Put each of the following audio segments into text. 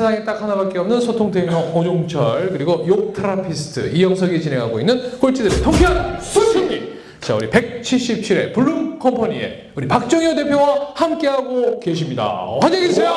세상에 딱 하나밖에 없는 소통 대형 오종철 그리고 욕 테라피스트 이영석이 진행하고 있는 꼴찌들의 통쾌한 수승리. 자 우리 177회 블룸 컴퍼니의 우리 박정효 대표와 함께하고 계십니다. 환영해 주세요.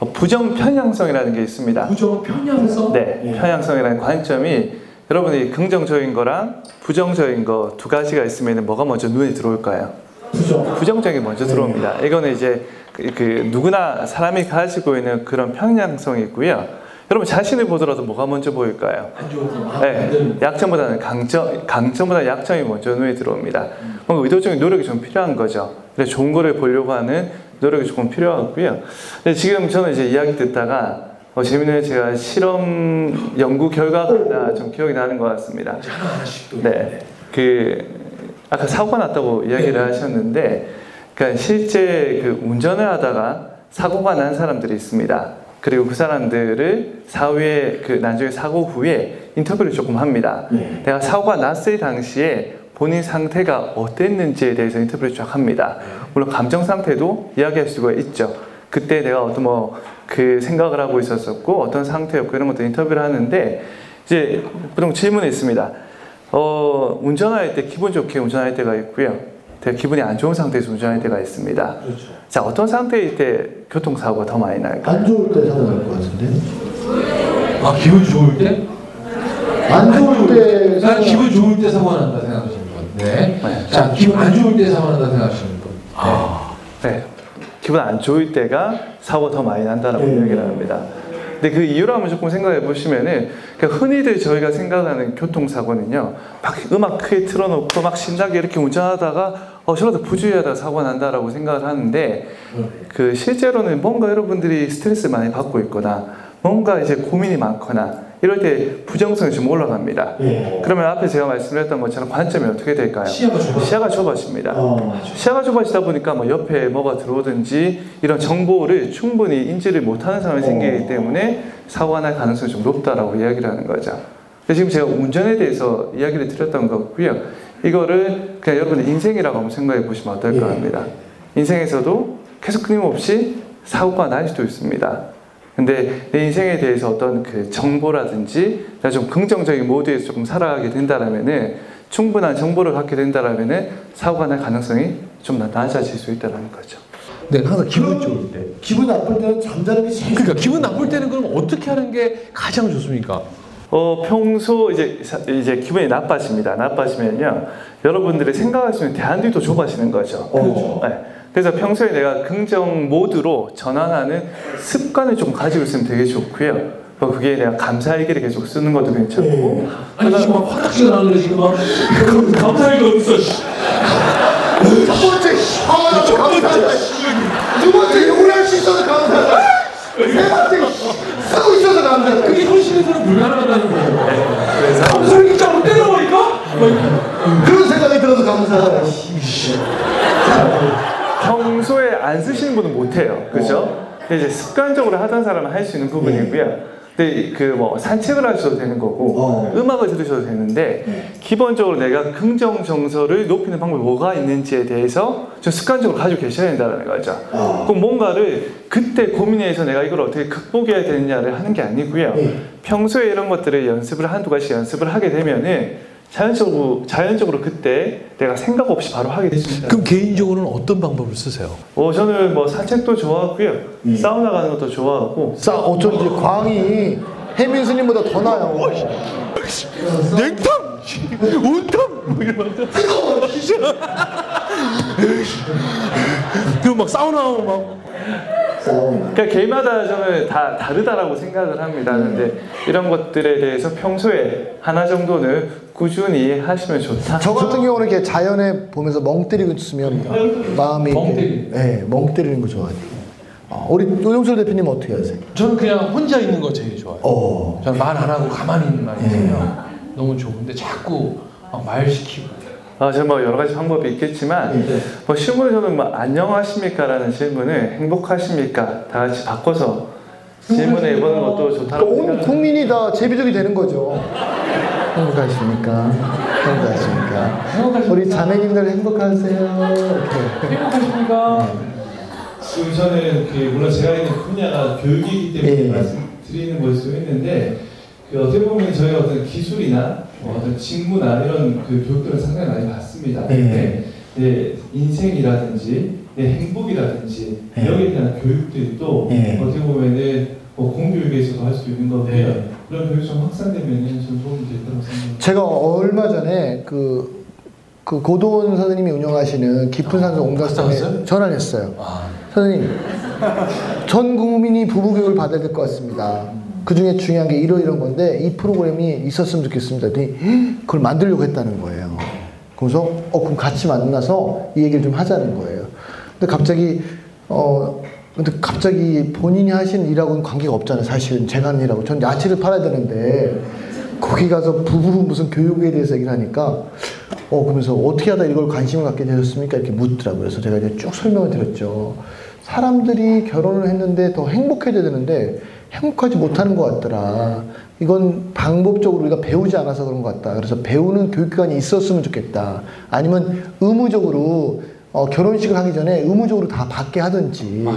어, 부정 편향성이라는 게 있습니다. 부정 편향성. 네, 편향성이라는 관점이 여러분이 긍정적인 거랑 부정적인 거 두 가지가 있으면 뭐가 먼저 눈에 들어올까요? 부정. 부정적인 게 먼저 들어옵니다. 이거는 이제 그, 그 누구나 사람이 가지고 있는 그런 편향성이 있고요. 여러분 자신을 보더라도 뭐가 먼저 보일까요? 거. 네, 약점보다는 강점, 강점보다 약점이 먼저 눈에 들어옵니다. 뭔가 의도적인 노력이 좀 필요한 거죠. 근데 좋은 거를 보려고 하는 노력이 조금 필요하고요. 근데 지금 저는 이제 이야기 듣다가 어, 재미있는 제가 실험 연구 결과가 좀 기억이 나는 것 같습니다. 하나 하나씩 또. 네, 그 아까 사고가 났다고 이야기를 네. 하셨는데, 그러니까 실제 그 운전을 하다가 사고가 난 사람들이 있습니다. 그리고 그 사람들을 사후에 그 나중에 사고 후에 인터뷰를 조금 합니다. 네. 내가 사고가 났을 당시에 본인 상태가 어땠는지에 대해서 인터뷰를 쫙 합니다. 물론 감정 상태도 이야기할 수가 있죠. 그때 내가 어떤 뭐 그 생각을 하고 있었었고 어떤 상태였고 이런 것도 인터뷰를 하는데 이제 보통 질문이 있습니다. 어, 운전할 때 기분 좋게 운전할 때가 있고요. 되게 기분이 안 좋은 상태에서 운전할 때가 있습니다. 그렇죠. 자, 어떤 상태일 때 교통사고가 더 많이 날까요? 안 좋을 때 사고 날 것 같은데. 아 기분 좋을 때? 안 좋을 때난 사고 기분 좋을 때 사고 난다 생각하시는 분. 네. 네. 자 기분 안 좋을 때 사고 난다 생각하시는 분. 아. 네. 기분 안 좋을 때가 사고가 더 많이 난다라고 네. 이야기를 합니다. 근데 그 이유를 한번 조금 생각해 보시면은 그러니까 흔히들 저희가 생각하는 교통사고는요, 막 음악 크게 틀어놓고 막 신나게 이렇게 운전하다가 어 저러다 부주의하다 사고가 난다라고 생각을 하는데 그 실제로는 뭔가 여러분들이 스트레스 많이 받고 있거나 뭔가 이제 고민이 많거나 이럴 때 부정성이 좀 올라갑니다. 예. 그러면 앞에 제가 말씀드렸던 것처럼 관점이 어떻게 될까요? 시야가 좁아. 시야가 좁아집니다. 어. 시야가 좁아지다 보니까 뭐 옆에 뭐가 들어오든지 이런 정보를 충분히 인지를 못하는 상황이 생기기 때문에 사고가 날 가능성이 좀 높다라고 이야기를 하는 거죠. 지금 제가 운전에 대해서 이야기를 드렸던 거고요. 이거를 그냥 여러분의 인생이라고 한번 생각해 보시면 어떨까 예. 합니다. 인생에서도 계속 끊임없이 사고가 날 수도 있습니다. 근데 내 인생에 대해서 어떤 그 정보라든지 내가 좀 긍정적인 모드에서 조금 살아가게 된다라면은 충분한 정보를 갖게 된다라면은 사고가 날 가능성이 좀더 낮아질 수 있다는 거죠. 네, 항상 기분 좋을 때. 기분 나쁠 때는 잠자는 게 제일 그러니까 기분 나쁠 때는 그럼 어떻게 하는 게 가장 좋습니까? 어 평소 이제 사- 이제 기분이 나빠집니다. 나빠지면요 여러분들이 생각할 수 있는 대안들이 더 좁아지는 거죠. 어. 네. 그래서 평소에 내가 긍정 모드로 전환하는 습관을 좀 가지고 있으면 되게 좋고요. 어, 그게 내가 감사일기를 계속 쓰는 것도 괜찮고. 아니 지금 막 화딱지가 나는데 지금 막 감사일기 어딨어 씨. 첫 번째 화가 감사하다. 두 번째 욕을 할 수 있어서 감사하다. 세 번째 쓰고 있어서 감사하다. 그게 현실에서는 불가능하다는 거예요 감사일기 짜고 때려버릴까? 그런 생각이 들어서 감사하다. 평소에 안 쓰시는 분은 못해요. 그죠? 근데 이제 습관적으로 하던 사람은 할 수 있는 부분이고요. 근데 그 뭐 산책을 하셔도 되는 거고 어. 음악을 들으셔도 되는데 기본적으로 내가 긍정 정서를 높이는 방법이 뭐가 있는지에 대해서 좀 습관적으로 가지고 계셔야 된다는 거죠. 어. 그럼 뭔가를 그때 고민해서 내가 이걸 어떻게 극복해야 되느냐를 하는 게 아니고요. 네. 평소에 이런 것들을 연습을 한두 가지 연습을 하게 되면은 자연적으로 자연적으로 그때 내가 생각 없이 바로 하게 되십니다. 그럼 개인적으로는 어떤 방법을 쓰세요? 어, 저는 뭐 산책도 좋아하고요. 음. 사우나 가는 것도 좋아하고. 싸 어쩐지 광이 혜민 스님보다 더 나요. 냉탕! 온탕! 뭐 이러면서 그리고 막 사우나 하고 막. 그러니까 개인마다 저는 다 다르다라고 생각을 합니다. 근데 이런 것들에 대해서 평소에 하나 정도는 꾸준히 하시면 좋다. 저 같은 경우는 이렇게 자연에 보면서 멍 때리고 있으면 마음이 멍 때리기? 네, 멍 때리는 거 좋아해요. 어, 우리 노영철 대표님 어떻게 하세요? 저는 그냥 혼자 있는 거 제일 좋아해요 어. 저는 말 안 하고 가만히 있는 말이 있어요 너무 좋은데 자꾸 막말 시키고 아, 저는 뭐 여러 가지 방법이 있겠지만, 네. 뭐 실무에 저는 뭐 안녕하십니까라는 질문을 행복하십니까 다 같이 바꿔서 질문해 보는 것도 좋다고 온 생각합니다. 국민이 다 제비족이 되는 거죠. 행복하십니까? 행복하십니까? 행복하십니까? 우리 자매님들 행복하세요. 이렇게. 행복하십니까? 그 저는 그 물론 제가 있는 분야가 교육이기 때문에 예. 말씀드리는 걸 수도 있는데 그 어떻게 보면 저희가 어떤 기술이나 뭐 어떤 직무나 이런 그 교육들을 상당히 많이 받습니다. 예. 근데 내 인생이라든지 내 행복이라든지 예. 여기에 대한 교육들이 또 예. 어떻게 보면은 뭐 공교육에서도 할 수 있는 거고요. 예. 그런 교육이 좀 확산되면 좀 도움이 될 거라고 생각합니다. 제가 얼마 전에 그, 그 고도원 선생님이 운영하시는 깊은 산소 온가스tam에 왔어요? 전화를 했어요. 아, 선생님, 전 국민이 부부 교육을 받아야 될 것 같습니다. 그 중에 중요한 게 이러 이런 건데 이 프로그램이 있었으면 좋겠습니다. 그걸 만들려고 했다는 거예요. 그래서 어 그럼 같이 만나서 이 얘기를 좀 하자는 거예요. 근데 갑자기 어 근데 갑자기 본인이 하신 일하고는 관계가 없잖아요. 사실은 제가 하는 일하고 전 야채를 팔아야 되는데 거기 가서 부부 무슨 교육에 대해서 얘기를 하니까 어 그러면서 어떻게 하다 이걸 관심을 갖게 되셨습니까? 이렇게 묻더라고요. 그래서 제가 이제 쭉 설명을 드렸죠. 사람들이 결혼을 했는데 더 행복해져야 되는데 행복하지 못하는 것 같더라. 이건 방법적으로 우리가 배우지 않아서 그런 것 같다. 그래서 배우는 교육기관이 있었으면 좋겠다. 아니면 의무적으로 어, 결혼식을 하기 전에 의무적으로 다 받게 하든지.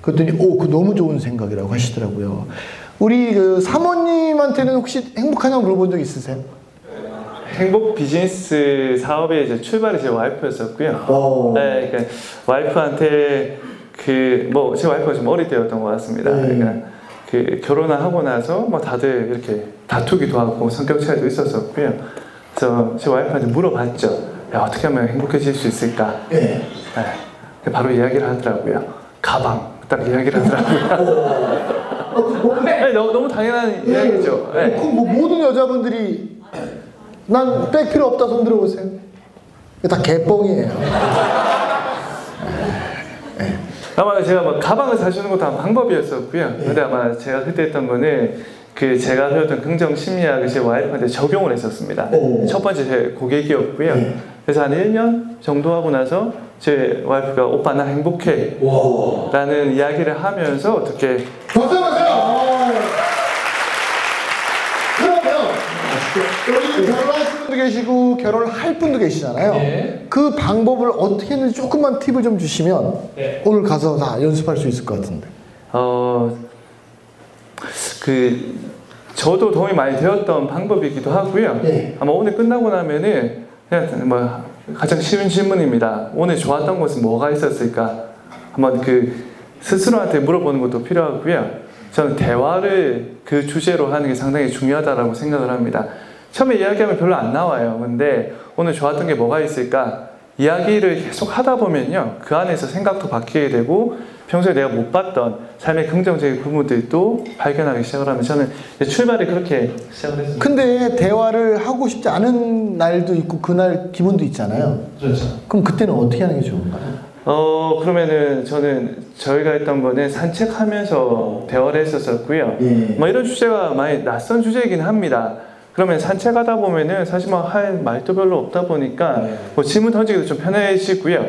그랬더니 오, 그 너무 좋은 생각이라고 하시더라고요. 우리 그 사모님한테는 혹시 행복하냐고 물어본 적 있으세요? 행복 비즈니스 사업의 이제 출발이 제 와이프였었고요. 오. 네, 그러니까 와이프한테 그 뭐 제 와이프가 좀 어릴 때였던 것 같습니다. 네. 그러니까 그 결혼을 하고 나서 뭐 다들 이렇게 다투기도 하고 성격 차이도 있었었고요. 그래서 제 와이프한테 물어봤죠. 야 어떻게 하면 행복해질 수 있을까? 예. 네, 바로 이야기를 하더라고요. 가방 딱 이야기를 하더라고요. 네, 너무, 너무 당연한 이야기죠. 네. 그럼 뭐 모든 여자분들이 난뺄 필요 없다 손 들어보세요. 다 개뻥이에요. 아마 제가 뭐 가방을 사주는 것도 한 방법이었었고요. 근데 아마 제가 그때 했던 거는 그 제가 배웠던 긍정 심리학을 제 와이프한테 적용을 했었습니다. 오. 첫 번째 제 고객이었고요. 네. 그래서 한 1년 정도 하고 나서 제 와이프가 오빠 나 행복해 라는 이야기를 하면서 어떻게 박수 주세요. 그러면 여기 결혼하신 분도 계시고 결혼을 할 분도 계시잖아요. 네. 그 방법을 어떻게 했는지 조금만 팁을 좀 주시면 네. 오늘 가서 다 연습할 수 있을 것 같은데. 어, 그, 저도 도움이 많이 되었던 방법이기도 하고요. 네. 아마 오늘 끝나고 나면은, 그냥 뭐, 가장 쉬운 질문입니다. 오늘 좋았던 것은 뭐가 있었을까? 한번 그, 스스로한테 물어보는 것도 필요하고요. 저는 대화를 그 주제로 하는 게 상당히 중요하다고 생각을 합니다. 처음에 이야기하면 별로 안 나와요. 근데 오늘 좋았던 게 뭐가 있을까? 이야기를 계속 하다 보면요. 그 안에서 생각도 바뀌게 되고 평소에 내가 못 봤던 삶의 긍정적인 부분들이 또 발견하기 시작을 하면 저는 출발이 그렇게 시작을 했습니다. 근데 대화를 하고 싶지 않은 날도 있고 그날 기분도 있잖아요. 그렇죠. 그럼 그때는 어떻게 하는 게 좋은가요? 어 그러면은 저는 저희가 했던 거는 산책하면서 대화를 했었었고요. 예. 뭐 이런 주제가 많이 낯선 주제이긴 합니다. 그러면 산책하다 보면은 사실 뭐할 말도 별로 없다 보니까 네. 뭐 질문 던지기도 좀 편해지고요.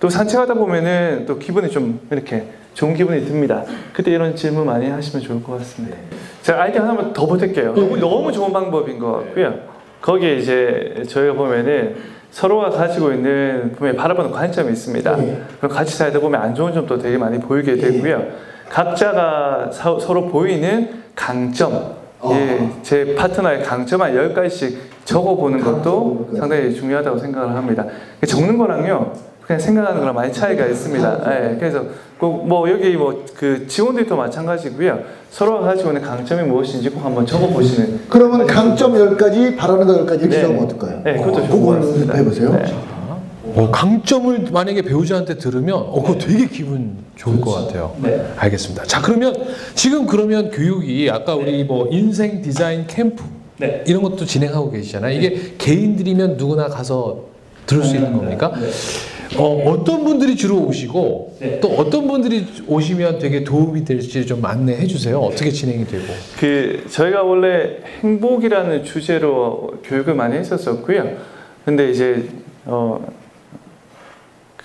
또 산책하다 보면은 또 기분이 좀 이렇게 좋은 기분이 듭니다. 그때 이런 질문 많이 하시면 좋을 것 같습니다. 제가 아이디어 하나만 더 보탤게요. 너무, 너무 좋은 방법인 것 같고요. 거기에 이제 저희가 보면은 서로가 가지고 있는 분명히 바라보는 관점이 있습니다. 네. 그럼 같이 살다 보면 안 좋은 점도 되게 많이 보이게 되고요. 각자가 사- 서로 보이는 강점, 예, 제 파트너의 강점 한 10가지씩 적어보는 것도 상당히 중요하다고 생각을 합니다. 적는 거랑요, 그냥 생각하는 거랑 많이 차이가 있습니다. 예, 그래서 꼭뭐 여기 뭐 그 지원들도 마찬가지고요. 서로가 가지고 있는 강점이 무엇인지 꼭 한번 적어보시는. 그러면 강점 10가지, 바라는 거 10가지 이렇게 네. 적으면 어떨까요? 네, 그것도 그걸 것 같습니다. 해보세요. 네. 어, 강점을 만약에 배우자한테 들으면 어, 그거 되게 기분 좋을 것 같아요. 네. 알겠습니다. 자 그러면 지금 그러면 교육이 아까 우리 뭐 인생 디자인 캠프 네. 이런 것도 진행하고 계시잖아요. 이게 개인들이면 누구나 가서 들을 수 있는 겁니까? 네. 어, 어떤 분들이 주로 오시고 네. 또 어떤 분들이 오시면 되게 도움이 될지 좀 안내해 주세요. 어떻게 진행이 되고. 그 저희가 원래 행복이라는 주제로 교육을 많이 했었었고요. 근데 이제 어,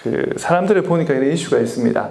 그 사람들을 보니까 이런 이슈가 있습니다.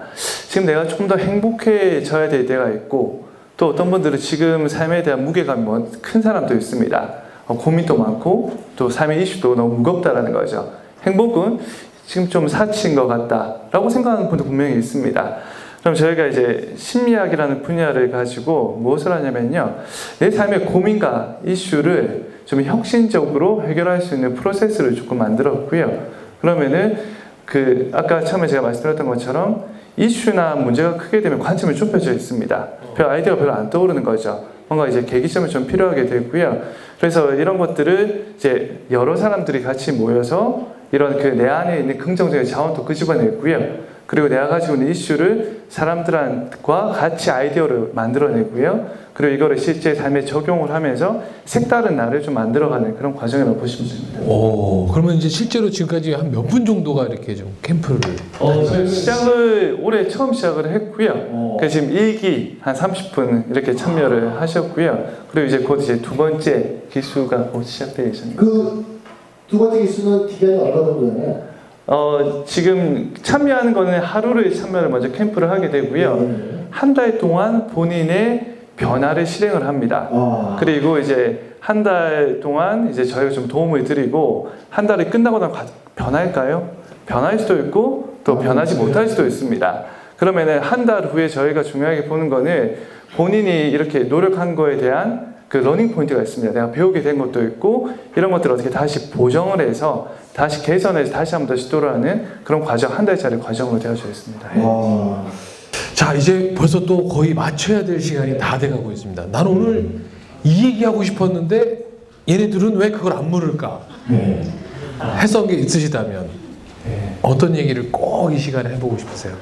지금 내가 조금 더 행복해져야 될 때가 있고 또 어떤 분들은 지금 삶에 대한 무게감이 뭐큰 사람도 있습니다. 어, 고민도 많고 또 삶의 이슈도 너무 무겁다라는 거죠. 행복은 지금 좀 사치인 것 같다라고 생각하는 분도 분명히 있습니다. 그럼 저희가 이제 심리학이라는 분야를 가지고 무엇을 하냐면요. 내 삶의 고민과 이슈를 좀 혁신적으로 해결할 수 있는 프로세스를 조금 만들었고요. 그러면은 그 아까 처음에 제가 말씀드렸던 것처럼 이슈나 문제가 크게 되면 관점이 좁혀져 있습니다. 별 아이디어가 별로 안 떠오르는 거죠. 뭔가 이제 계기점이 좀 필요하게 되고요. 그래서 이런 것들을 이제 여러 사람들이 같이 모여서 이런 그 내 안에 있는 긍정적인 자원도 끄집어내고요. 그리고 내가 가지고 있는 이슈를 사람들과 같이 아이디어를 만들어내고요. 그리고 이거를 실제 삶에 적용을 하면서 색다른 나를 좀 만들어가는 그런 과정이라고 보시면 됩니다. 오, 그러면 이제 실제로 지금까지 한 몇 분 정도가 이렇게 좀 캠프를 어, 저희 시작을 올해 처음 시작을 했고요. 그래서 지금 1기 한 30분 이렇게 참여를 하셨고요. 그리고 이제 곧 이제 두 번째 기수가 곧 시작될 예정입니다. 그 두 번째 기수는 기간이 얼마 정도 되나요? 어, 지금 참여하는 거는 하루를 참여를 먼저 캠프를 하게 되고요. 한 달 동안 본인의 변화를 실행을 합니다. 아. 그리고 이제 한 달 동안 이제 저희가 좀 도움을 드리고 한 달이 끝나고 나면 가- 변할까요? 변할 수도 있고 또 변하지 못할 수도 있습니다. 그러면은 한 달 후에 저희가 중요하게 보는 거는 본인이 이렇게 노력한 거에 대한 그 learning point가 있습니다. 내가 배우게 된 것도 있고 이런 것들을 어떻게 다시 보정을 해서 다시 개선해서 다시 한번 더 시도를 하는 그런 과정 한 달짜리 과정으로 되어져 있습니다. 예. 와. 자 이제 벌써 또 거의 마쳐야 될 시간이 다 돼가고 있습니다. 난 오늘 이 얘기하고 싶었는데 얘네들은 왜 그걸 안 물을까? 해석이 있으시다면 어떤 얘기를 꼭 이 시간에 해보고 싶으세요?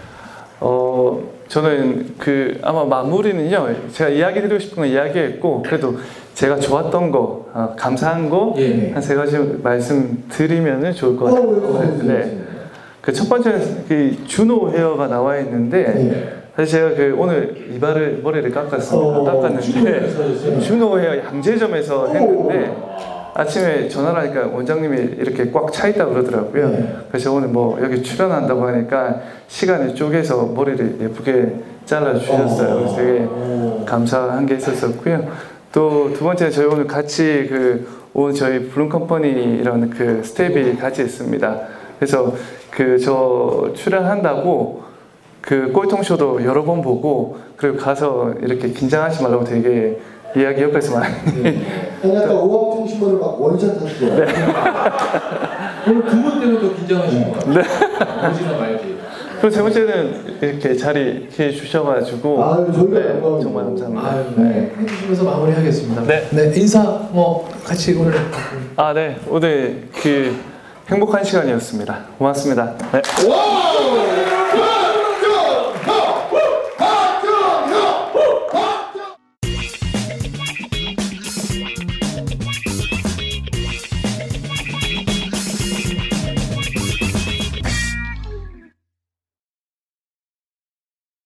어, 저는 그 아마 마무리는요. 제가 이야기 드리고 싶은 건 이야기했고 그래도 제가 좋았던 거, 어, 감사한 거 예. 한세 가지 말씀 드리면은 좋을 것 어, 같아요. 네. 네. 그 첫 번째는 그 주노 헤어가 나와 있는데 네. 사실 제가 그 오늘 이발을 머리를 깎았습니다. 어, 깎았는데 주노 헤어 양재점에서 했는데 아침에 전화를 하니까 원장님이 이렇게 꽉 차 있다 그러더라고요. 네. 그래서 오늘 뭐 여기 출연한다고 하니까 시간을 쪼개서 머리를 예쁘게 잘라 주셨어요. 그래서 되게 감사한 게 있었었고요. 또 두 번째 저희 오늘 같이 그 온 저희 블룸 컴퍼니라는 그 스텝이 같이 있습니다. 그래서 그 저 출연한다고 그 꼴통쇼도 여러 번 보고 그리고 가서 이렇게 긴장하지 말라고 되게 이야기 옆에서 많이 아니 아까 오합 중심으로 막 원샷 하시죠. 오늘 두번 때는 더 긴장하신 것 같아요. 네. 오지나 말지. 그리고 세 번째는 이렇게 자리 해 주셔가지고 아유, 네. 정말 감사합니다. 아유, 네. 해주시면서 마무리하겠습니다. 네. 인사 뭐 같이 오늘 아, 네. 오늘 그 행복한 시간이었습니다. 고맙습니다. 네.